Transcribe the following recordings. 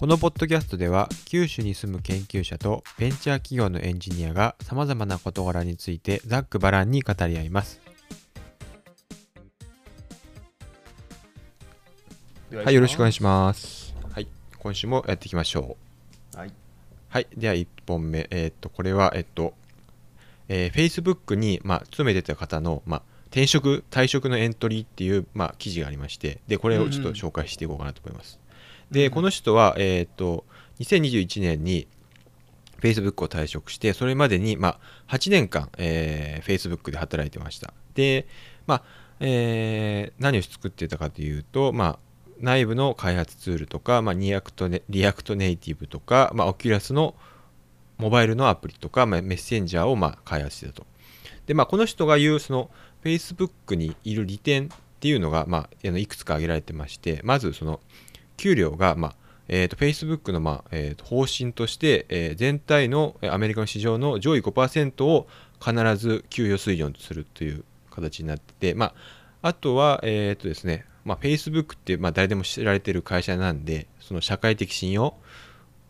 このポッドキャストでは九州に住む研究者とベンチャー企業のエンジニアがさまざまな事柄についてざっくばらんに語り合います。はい、よろしくお願いします。はい、今週もやっていきましょう。はい。はい、では1本目、えーっと、これは、えっと、えー Facebook に、まあ、勤めてた方の、まあ、転職、退職のエントリーっていう、まあ、記事がありまして、で、これをちょっと紹介していこうかなと思います。で、この人は、えーっと、2021年に Facebook を退職して、それまでに、まあ、8年間、えー Facebook で働いてました。で、まあ、えー何を作ってたかというと、まあ、内部の開発ツールとか、まあ、 React Ne React Native とか、まあ、 Oculus のモバイルのアプリとか、まあ、メッセンジャーをまあ開発してたと。で、まあ、この人が言うその Facebook にいる利点っていうのが、まあ、いくつか挙げられてまして、まずその給料が、まあえー、と Facebook の、まあえー、と方針として、えー全体のアメリカの市場の上位5%を必ず給与水準とするという形になってて、まあ、あとは、えーとですねまあ、Facebook って、まあ、誰でも知られてる会社なんでその社会的信用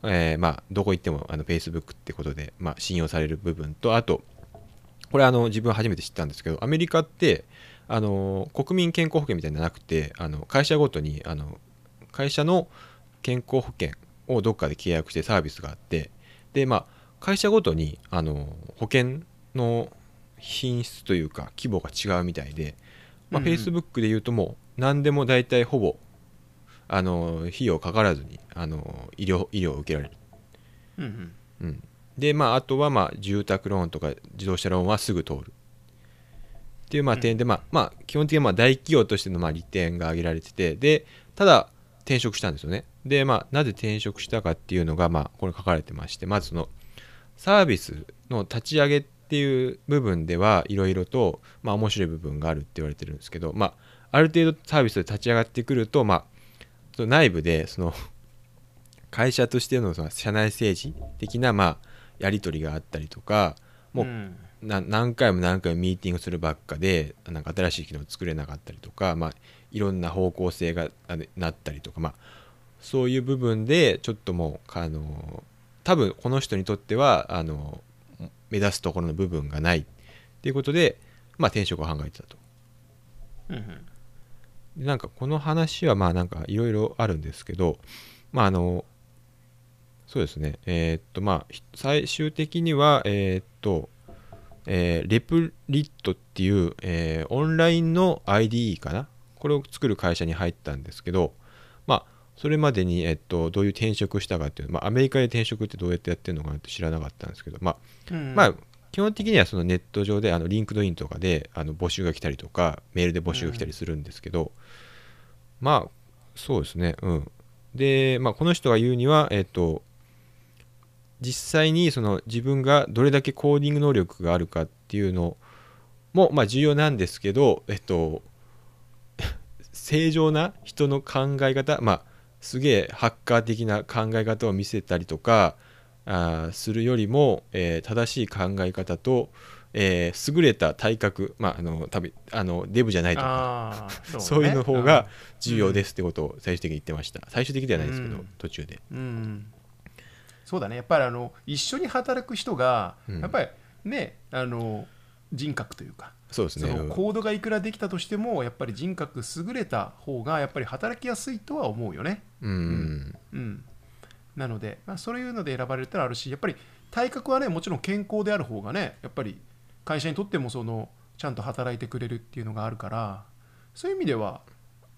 えーまあ、どこ行ってもあの Facebook ってことで、まあ、信用される部分とあとこれあの自分初めて知ったんですけどアメリカってあの国民健康保険みたいなのなくてあの会社ごとにあの会社の健康保険をどっかで契約してサービスがあってでまあ会社ごとにあの保険の品質というか規模が違うみたいで、まあ、Facebook で言うともう何でも大体ほぼあの費用かからずにあの医療医療を受けられる、うんうん。うん、でまああとはまあ住宅ローンとか自動車ローンはすぐ通る。っていうまあ点で、まあまあ基本的にはまあ大企業としてのまあ利点が挙げられててでただ転職したんですよね。でまあなぜ転職したかっていうのがまあこれ書かれてましてまずそのサービスの立ち上げっていう部分ではいろいろとまあ面白い部分があるって言われてるんですけどまあある程度サービスで立ち上がってくるとまあその内部でその会社としてのその社内政治的なまあやり取りがあったりとかもううん。な何回も何回もミーティングするばっかでなんか新しい機能を作れなかったりとか、まあ、いろんな方向性がなったりとか、まあ、そういう部分でちょっともうあの多分この人にとってはあの目指すところの部分がないっていうことで、まあ、転職を考えてたと。うんうん。でなんかこの話はまあなんかいろいろあるんですけどまああのそうですねえーっとまあひ最終的にはえーっとえーレプリットっていう、えーオンラインの IDE かなこれを作る会社に入ったんですけどまあそれまでに、えっと、どういう転職したかっていう、まあ、アメリカで転職ってどうやってやってるのかなって知らなかったんですけど、まあ、うん。まあ基本的にはそのネット上であの LinkedIn とかであの募集が来たりとかメールで募集が来たりするんですけど、まあそうですね。うん。で、まあ、この人が言うにはえっと実際にその自分がどれだけコーディング能力があるかっていうのもまあ重要なんですけどえっと正常な人の考え方まあすげえハッカー的な考え方を見せたりとかあーするよりも、えー正しい考え方と、えー優れた体格まああの多分あのデブじゃないとかああ、ね。そういうの方が重要ですってことを最終的に言ってました。最終的ではないですけど、うん。途中で。うんうん。そうだね。やっぱりあの一緒に働く人が、うん。やっぱりね、あの人格というか、そうですそねコードがいくらできたとしても、やっぱり人格優れた方がやっぱり働きやすいとは思うよね。うんうん。なので、まあ、そういうので選ばれるってのはあるし、やっぱり体格はね、もちろん健康である方がね、やっぱり会社にとってもそのちゃんと働いてくれるっていうのがあるから、そういう意味では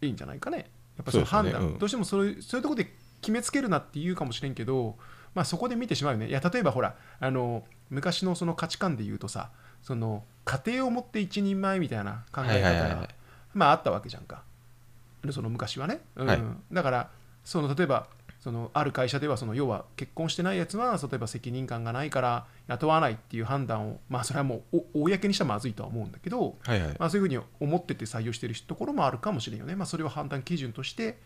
いいんじゃないかね。やっぱその判断、ねうんどうしてもそういうそういうところで決めつけるなって言うかもしれんけど、まあ、そこで見てしまうよね。いや例えばほらあの昔のその価値観で言うとさその家庭を持って一人前みたいな考え方がまああったわけじゃんか。その昔はね、うん。はい。だからその例えばそのある会社ではその要は結婚してないやつは例えば責任感がないから雇わないっていう判断をまあそれはもうお公にしたらまずいとは思うんだけど、はいはい。まあ、そういうふうに思ってて採用してるところもあるかもしれんよね、まあ、それを判断基準として、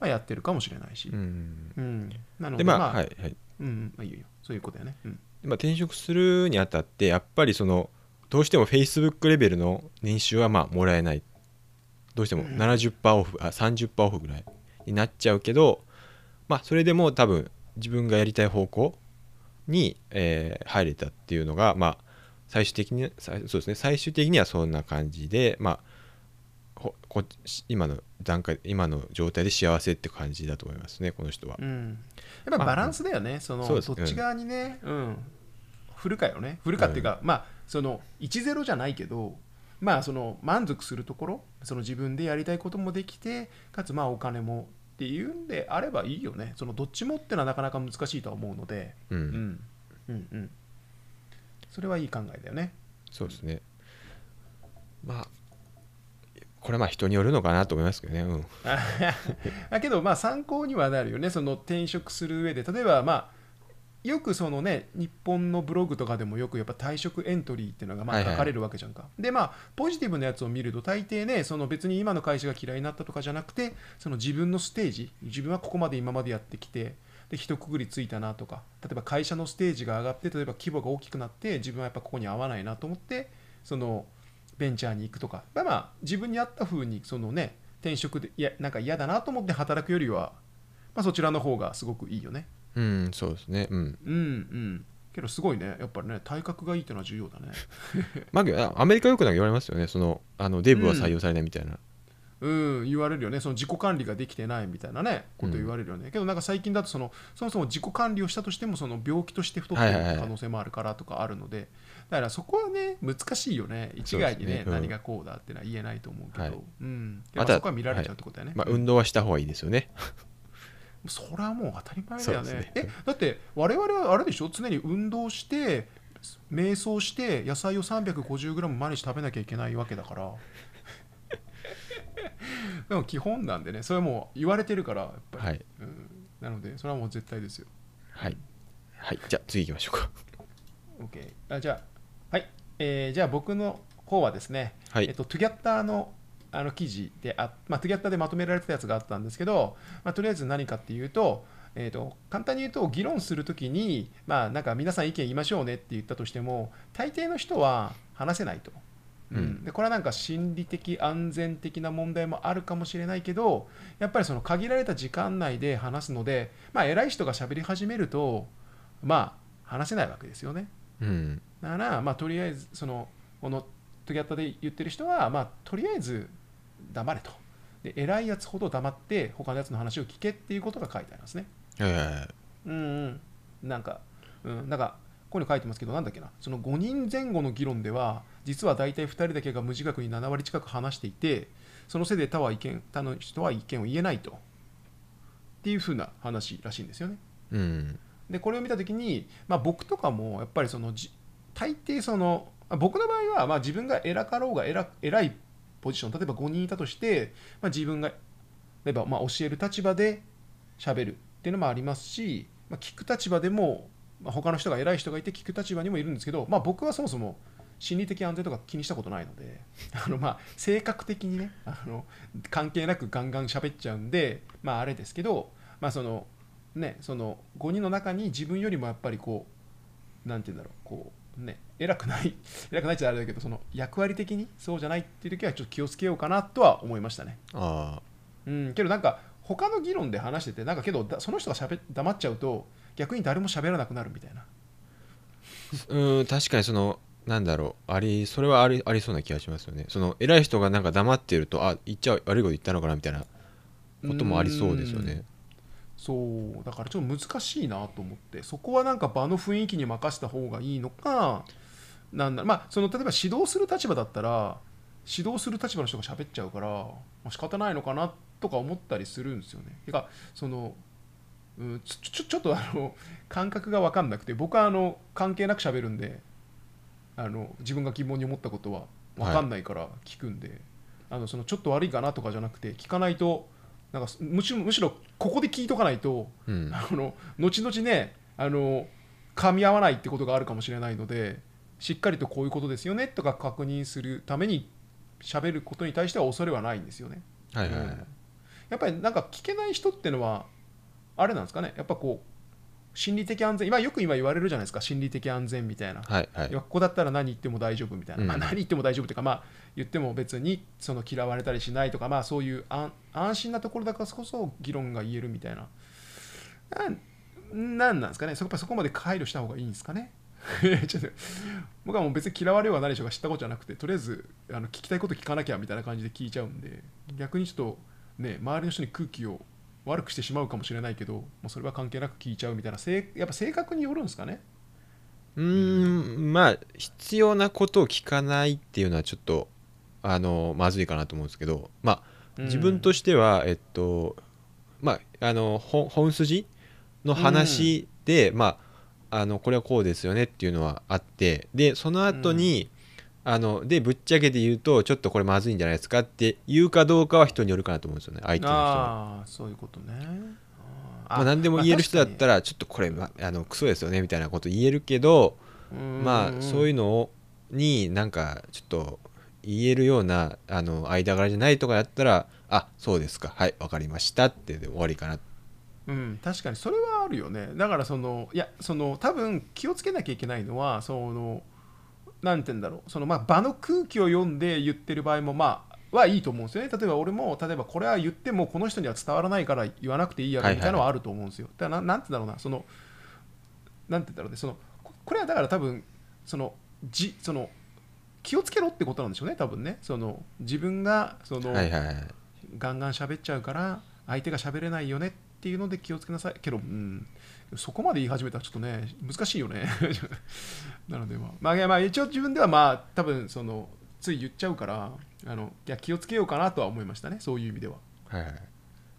まあ、やってるかもしれないし、うん。うん。なのでまあ、でまあ、はいはい。うん。まあいいよ。そういうことだよね、うん。まあ、転職するにあたってやっぱりそのどうしても Facebook レベルの年収はまあもらえない。どうしても70%オフあ30%オフぐらいになっちゃうけどまあそれでも多分自分がやりたい方向に、えー入れたっていうのがまあ最終的にさそうですね。最終的にはそんな感じでまあほこ今の段階今の状態で幸せって感じだと思いますねこの人は。うん、やっぱバランスだよね、そのそうです。どっち側にね、うん、振るかよね、振るかっていうか、まあ、その1-0じゃないけど、まあ、その満足するところ、その自分でやりたいこともできて、かつまあお金もっていうんであればいいよね、そのどっちもってのはなかなか難しいとは思うので、うんうん、うん、うん、それはいい考えだよね。そうですね。まあこれはまあ人によるのかなと思いますけどね。うん。だけどまあ参考にはなるよねその転職する上で例えばまあよくそのね日本のブログとかでもよくやっぱ退職エントリーっていうのがまはいはい。あ書かれるわけじゃんか、でまあポジティブなやつを見ると大抵ねその別に今の会社が嫌いになったとかじゃなくてその自分のステージ自分はここまで今までやってきてで一括りついたなとか例えば会社のステージが上がって例えば規模が大きくなって自分はやっぱここに合わないなと思ってそのベンチャーに行くとか、まあ、まあ自分に合った風にそのね転職でいやなんか嫌だなと思って働くよりは、まあ、そちらの方がすごくいいよねうん、そうですね。うん。うんうん。けどすごいね。やっぱりね体格がいいっていうのは重要だね。まあアメリカよくなんか言われますよね。そのあのデブは採用されないみたいな。うん言われるよね。その自己管理ができてないみたいなねこと言われるよね、けどなんか最近だとそのそもそも自己管理をしたとしてもその病気として太ってるはいはいはい。可能性もあるからとかあるので、だからそこはね難しいよね。一概にねね。うん。何がこうだってのは言えないと思うけど、はい。うん。まあそこは見られちゃうってことだよね、まあ運動はした方がいいですよね。それはもう当たり前だよね。ね。えだって我々はあれでしょ？常に運動して瞑想して野菜を 350g 毎日食べなきゃいけないわけだから。でも基本なんでねそれはもう言われてるからやっぱり、はい。うん、なのでそれはもう絶対ですよ。はい。はい。じゃあ次行きましょうか。OK あじゃあはい、えーじゃあ僕の方はですね、はい。えっと、トゥギャッターのあの記事であ、まあ、トゥギャッターでまとめられてたやつがあったんですけど、まあ、とりあえず何かっていうと、えー、と簡単に言うと議論するときに、まあ、なんか皆さん意見言いましょうねって言ったとしても大抵の人は話せないと。うん、でこれはなんか心理的安全的な問題もあるかもしれないけどやっぱりその限られた時間内で話すので、まあ、偉い人が喋り始めるとまあ話せないわけですよね。うん。だから、まあ、とりあえずそのこのトゥギャッタで言ってる人は、まあ、とりあえず黙れと。で偉いやつほど黙って他のやつの話を聞けっていうことが書いてありますね。はいはいはい。うんうん。なんか、うん、なんかここに書いてますけどなんだっけな。その5人前後の議論では実は大体2人だけが無自覚に7割近く話していてそのせいで他は意見他の人は意見を言えないと。っていうふうな話らしいんですよね。うん。でこれを見た時に、まあ、僕とかもやっぱりそのじ大抵そのまあ僕の場合はまあ自分が偉かろうが偉偉いポジション例えば5人いたとして、まあ、自分が例えばまあ教える立場で喋るっていうのもありますし、まあ、聞く立場でも、まあ、他の人が偉い人がいて聞く立場にもいるんですけど、まあ、僕はそもそも心理的安全とか気にしたことないので あのまあ性格的にねあの関係なくガンガン喋っちゃうんでまああれですけどまあそのねその5人の中に自分よりもやっぱりこうなんて言うんだろうこうね偉くない 偉くないってあれだけどその役割的にそうじゃないっていう時はちょっと気をつけようかなとは思いましたね。あうん、けどなんか他の議論で話しててなんかけどだその人がしゃべ黙っちゃうと逆に誰も喋らなくなるみたいな。あ。うん、確かにその、なんだろう。あり、それはありありそうな気がしますよね。その偉い人がなんか黙ってると、あ、言っちゃ悪いこと言ったのかなみたいなこともありそうですよね。そうだからちょっと難しいなと思ってそこはなんか場の雰囲気に任せた方がいいのかなんだまあその例えば指導する立場だったら指導する立場の人が喋っちゃうから、まあ、仕方ないのかなとか思ったりするんですよね。てかそのうんちょちょちょっとあの感覚が分かんなくて僕はあの関係なく喋るんであの自分が疑問に思ったことは分かんないから聞くんで、あのそのちょっと悪いかなとかじゃなくて聞かないとなんかむしろむしろここで聞いとかないとうん。あの後々ねあの噛み合わないってことがあるかもしれないのでしっかりとこういうことですよねとか確認するために喋ることに対しては恐れはないんですよね。はいはいはい。うんやっぱりなんか聞けない人ってのはあれなんですかねやっぱこう心理的安全今よく今言われるじゃないですか心理的安全みたいな。はいはい。ここだったら何言っても大丈夫みたいな、うん。まあ、何言っても大丈夫というか、まあ、言っても別にその嫌われたりしないとか、まあ、そういう安安心なところだからこそ議論が言えるみたいな。なんなんなんですかね。そこそこまで配慮した方がいいんですかね。僕はもう別に嫌われようが何しようが知ったことじゃなくてとりあえずあの聞きたいこと聞かなきゃみたいな感じで聞いちゃうんで逆にちょっとね周りの人に空気を悪くしてしまうかもしれないけどもうそれは関係なく聞いちゃうみたいなやっぱ性格によるんですかね？うーんまあ必要なことを聞かないっていうのはちょっとあのまずいかなと思うんですけどまあうん。自分としては、えっとまああの本本筋の話で、まああのこれはこうですよねっていうのはあってでその後に、あのでぶっちゃけて言うとちょっとこれまずいんじゃないですかって言うかどうかは人によるかなと思うんですよね相手の人は。ああそういうことね。あー。まあ、何でも言える人だったらちょっとこれ、まあのクソですよねみたいなこと言えるけど、まあそういうののをになんかちょっと言えるようなあの間柄じゃないとかやったらあそうですかはいわかりましたってで終わりかな。うん、確かにそれはあるよね。だからそのいやその多分気をつけなきゃいけないのはそのなんて言うんだろう。そのまあ場の空気を読んで言ってる場合もまあはいいと思うんですよね。例えば俺も例えばこれは言ってもこの人には伝わらないから言わなくていいやろみたいなのはあると思うんですよ、だからななんて言うんだろうな。そのなんて言うんだろうね。そのここれはだから多分そのじその気をつけろってことなんでしょうね多分ね。その自分がその、はいはいはい。ガンガン喋っちゃうから相手が喋れないよねっていうので気をつけなさい。けど、うん、そこまで言い始めたらちょっとね難しいよね。なのでまあ、まあいや、まあ一応自分ではまあ多分そのつい言っちゃうからあのいや気をつけようかなとは思いましたね。そういう意味では、はいはい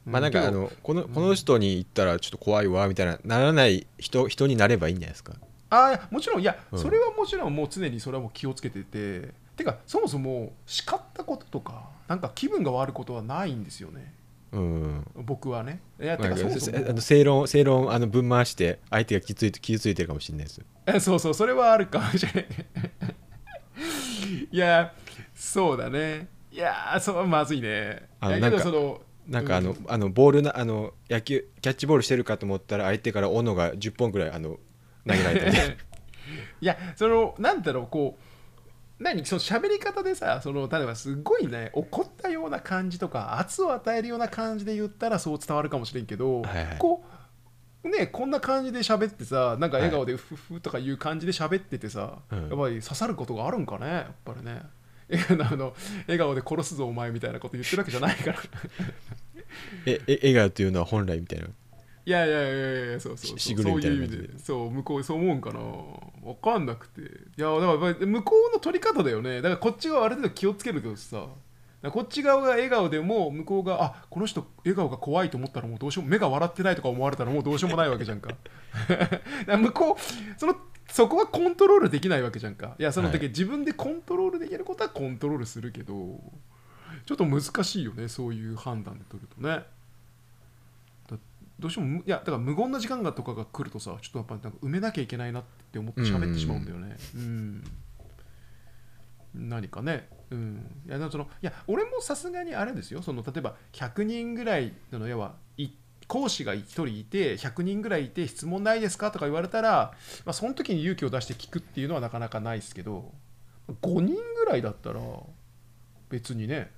うん。まあなんかあのこのこの人に言ったらちょっと怖いわみたいなならない人人になればいいんじゃないですか？あもちろんいや、うん。それはもちろんもう常にそれはもう気をつけてて。てかそもそも叱ったこととかなんか気分が悪いことはないんですよねうん。僕はね。いやかそもそも。あの正論正論あのぶん回して相手が傷ついて傷ついてるかもしれないですえそうそうそれはあるかもしれない。いやそうだね。いやーそうまずいね。あのなんかそのなんかあの,、うん。あのボールなあの野球キャッチボールしてるかと思ったら相手から斧が10本ぐらいあの投げられてて いやそのなんだろうこう何その喋り方でさその例えばすごいね怒ったような感じとか圧を与えるような感じで言ったらそう伝わるかもしれんけど、はいはい。こうねこんな感じで喋ってさなんか笑顔でフフとかいう感じで喋っててさ、うん。やっぱり刺さることがあるんかねやっぱりね。あの笑顔で殺すぞお前みたいなこと言ってるわけじゃないから。ええ笑顔というのは本来みたいな？いやいやいやいやそうそうそう。そういう意味で。そう向こうそう思うんかなわかんなくて。いやだからやっぱり向こうの取り方だよね。だからこっち側ある程度気をつけるけどさ。こっち側が笑顔でも向こうがあこの人笑顔が怖いと思ったらもうどうしようも目が笑ってないとか思われたらもうどうしようもないわけじゃんか。向こうそのそこはコントロールできないわけじゃんか。いやその時、はい。自分でコントロールできることはコントロールするけどちょっと難しいよねそういう判断で取るとね。だどうしてもむいやだから無言な時間がとかが来るとさちょっとやっぱなんか埋めなきゃいけないなって思って喋ってしまうんだよね。うん。何かねうん。いやなんかそのいや俺もさすがにあれですよ。その例えば100人ぐらいの要はい講師が1人いて100人ぐらいいて質問ないですかとか言われたら、まあ、その時に勇気を出して聞くっていうのはなかなかないですけど5人ぐらいだったら別にね。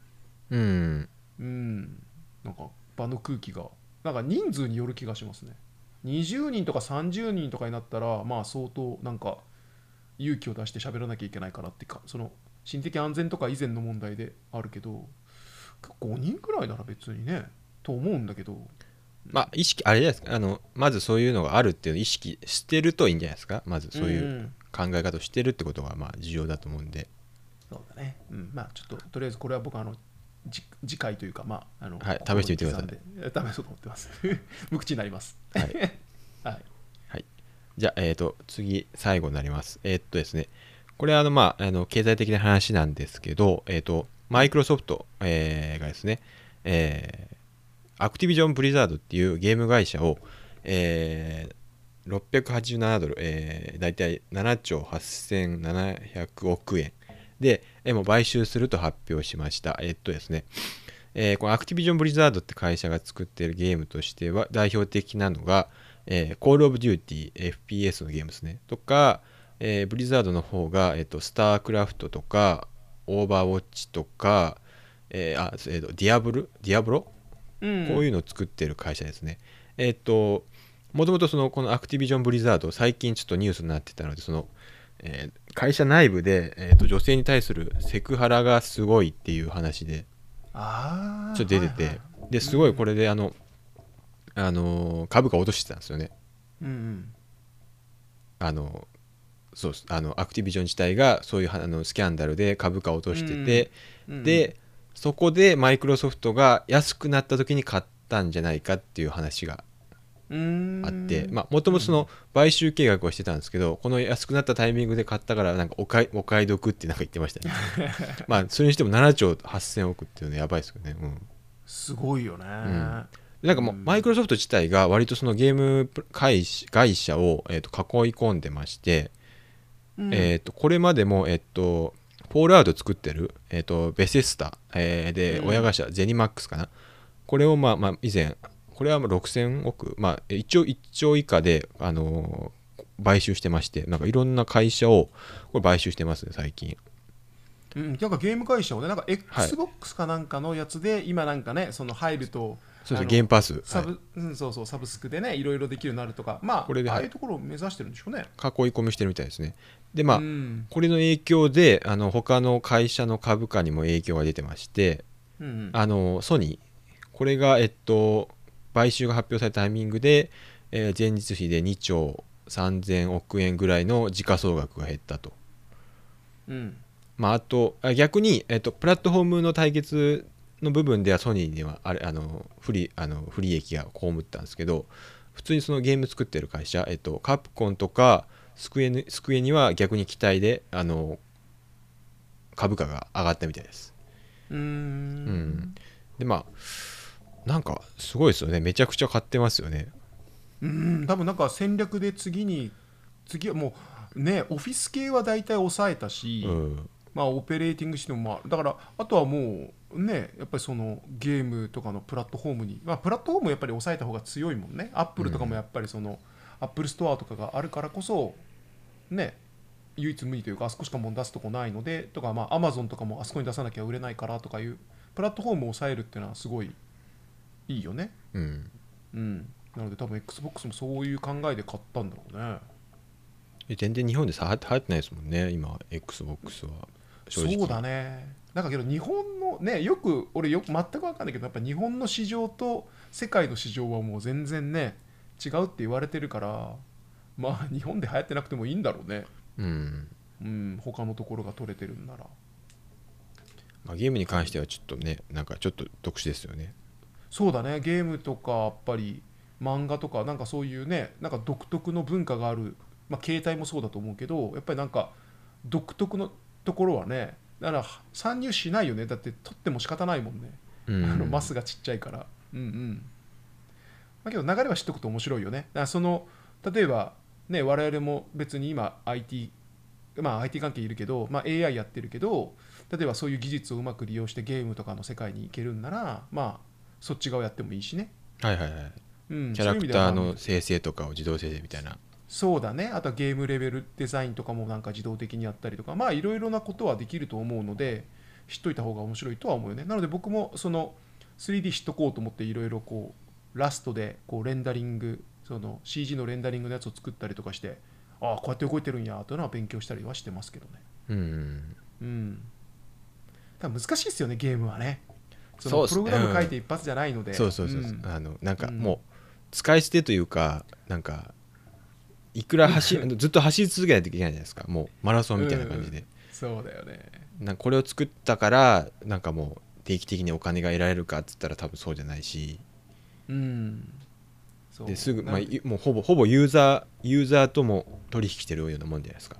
うん。うん。なんか場の空気がなんか人数による気がしますね。20人とか30人とかになったらまあ相当なんか勇気を出して喋らなきゃいけないからっていうかその心的安全とか以前の問題であるけど5人くらいなら別にねと思うんだけど。まあ意識あれじゃないですか。あのまずそういうのがあるっていうのを意識してるといいんじゃないですか。まずそういうん。考え方をしてるってことがまあ重要だと思うんで。そうだね、うん、まあちょっととりあえずこれは僕あのじ次回というかまああの、はい試してみてください。試そうと思ってます。無口になります。はい。はい。じゃあ、えー、と次最後になります。えーっとですねこれはあのまああの経済的な話なんですけどえーっとマイクロソフト、えーがですね、えーアクティビジョン・ブリザードっていうゲーム会社を、えー687ドル、えー、大体7兆8700億円。で、えーもう買収すると発表しました。えーっとですね、えーこのアクティビジョン・ブリザードって会社が作っているゲームとしては代表的なのが、えー、Call of Duty、FPS のゲームですね。とか、えーブリザードの方が、えー、とスタークラフトとか、オーバーウォッチとか、えーあえーとディアブルディアブロうんこういうのを作ってる会社ですね。えっ、と、もともとそのこのアクティビジョン・ブリザード最近ちょっとニュースになってたのでその、えー会社内部で、えー、と女性に対するセクハラがすごいっていう話でちょっと出てて、はいはいですごいこれであの、あのー株価落としてたんですよね。うんうん。あのそうあのアクティビジョン自体がそういうはあのスキャンダルで株価を落としてて、うんうん。でそこでマイクロソフトが安くなった時に買ったんじゃないかっていう話があってもともとその買収計画はしてたんですけどこの安くなったタイミングで買ったからなんかお買いお買い得ってなんか言ってましたね。まあそれにしても7兆8000億っていうのはやばいですよね。うん。すごいよね、ん。なんかもううん。マイクロソフト自体が割とそのゲーム会社会社を、えー、と囲い込んでまして、うん。えー、とこれまでも、えっとフォールアウト作ってる、えー、とベセスタ、えーでうん。親会社ゼニマックスかな。これを、まあまあ、以前これはまあ6000億、まあ、一応1兆以下で、あのー買収してましてなんかいろんな会社をこれ買収してますね最近。うん、なんかゲーム会社をねなんかはい。XBOX かなんかのやつで、今なんかねその入るとそうですあのゲームパス、はい。サブ、うん、そうそうサブスクでねいろいろできるようになるとか。まあこれではい。ああいうところを目指してるんでしょうね。囲い込みしてるみたいですね。でまあ、うん。これの影響であの他の会社の株価にも影響が出てましてうんうん。あのソニー。これがえっと買収が発表されたタイミングで、えー前日比で2兆3000億円ぐらいの時価総額が減ったと、うん。まあ、あとあ逆に、えっと、プラットフォームの対決の部分ではソニーにはあれあの不利あの不利益が被ったんですけど普通にそのゲーム作ってる会社、えっと、カプコンとかスクエニスクエニは逆に期待であの株価が上がったみたいです。うーん。うん。でまあなんかすごいですよね。めちゃくちゃ買ってますよね。うん。多分なんか戦略で次に次はもうねオフィス系は大体抑えたし、うん。まあオペレーティングシステムもあるだからあとはもうねやっぱりそのゲームとかのプラットフォームにまあプラットフォームやっぱり抑えた方が強いもんね。アップルとかもやっぱりその、アップルストアとかがあるからこそね唯一無二というかあそこしかもう出すとこないのでとかまあアマゾンとかもあそこに出さなきゃ売れないからとかいうプラットフォームを抑えるっていうのはすごいいいよね。うん。うん。なので多分 XBOX もそういう考えで買ったんだろうね。え全然日本でさ流行ってないですもんね今 XBOX は。正直。そうだね。なんかけど日本のねよく俺よく全く分かんないけどやっぱ日本の市場と世界の市場はもう全然ね違うって言われてるからまあ日本で流行ってなくてもいいんだろうね。うん、うん。他のところが取れてるんなら。まあ、ゲームに関してはちょっとねなんかちょっと特殊ですよねそうだね。ゲームとかやっぱり漫画とかなんかそういうねなんか独特の文化があるまあ携帯もそうだと思うけどやっぱりなんか独特のところはねだから参入しないよね。だって取っても仕方ないもんね。うん。あのマスがちっちゃいから。うんうん。だけど流れは知っとくと面白いよね。だからその例えばね我々も別に今 IT まあ IT 関係いるけど、まあ、AI やってるけど例えばそういう技術をうまく利用してゲームとかの世界に行けるんならまあそっち側やってもいいしね、はいはいはい。うん、キャラクターの生成とかを自動生成みたいな。そうだね。あとはゲームレベルデザインとかもなんか自動的にやったりとか。まあいろいろなことはできると思うので知っといた方が面白いとは思うよね。なので僕もその 3D 知っとこうと思っていろいろこうラストでこうレンダリングその CG のレンダリングのやつを作ったりとかしてああこうやって動いてるんやというのは勉強したりはしてますけどね。うんうん難しいですよねゲームはねそのプログラム書いて一発じゃないので。そうそうそうそう、ん。あのなんかうん。もう使い捨てというかなんかいくら走 ずっと走り続けないといけないじゃないですか。もうマラソンみたいな感じで、そうだよね。なこれを作ったからなんかもう定期的にお金が得られるかっつったら多分そうじゃないし。うん。ですぐ、まあ、もうほぼほぼユーザーユーザーとも取引してるようなもんじゃないですか、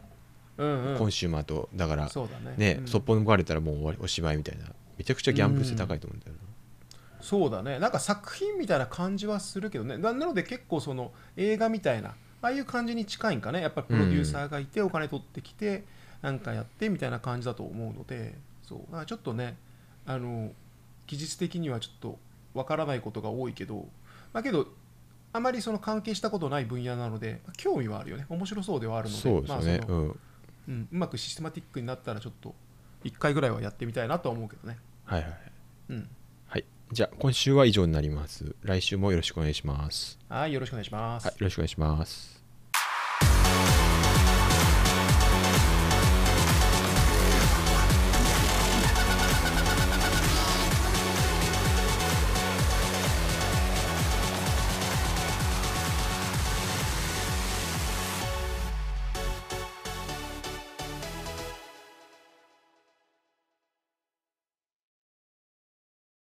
うんうん。コンシューマーとだからそうだね。ね、うん。そっぽ抜かれたらもう終わりおしまいみたいなめちゃくちゃギャンブル性高いと思うんだよな、そうだね。なんか作品みたいな感じはするけどね。ななので結構その映画みたいなああいう感じに近いんかね。やっぱりプロデューサーがいてお金取ってきてなんかやってみたいな感じだと思うので。そう。ちょっとねあの技術的にはちょっとわからないことが多いけどだけどあまりその関係したことない分野なので興味はあるよね。面白そうではあるので。そうですよね、まあそのうん。うん、うまくシステマティックになったらちょっと1回ぐらいはやってみたいなとは思うけどねはいはいうん。じゃあ今週は以上になります。来週もよろしくお願いします。はいよろしくお願いします、はいよろしくお願いします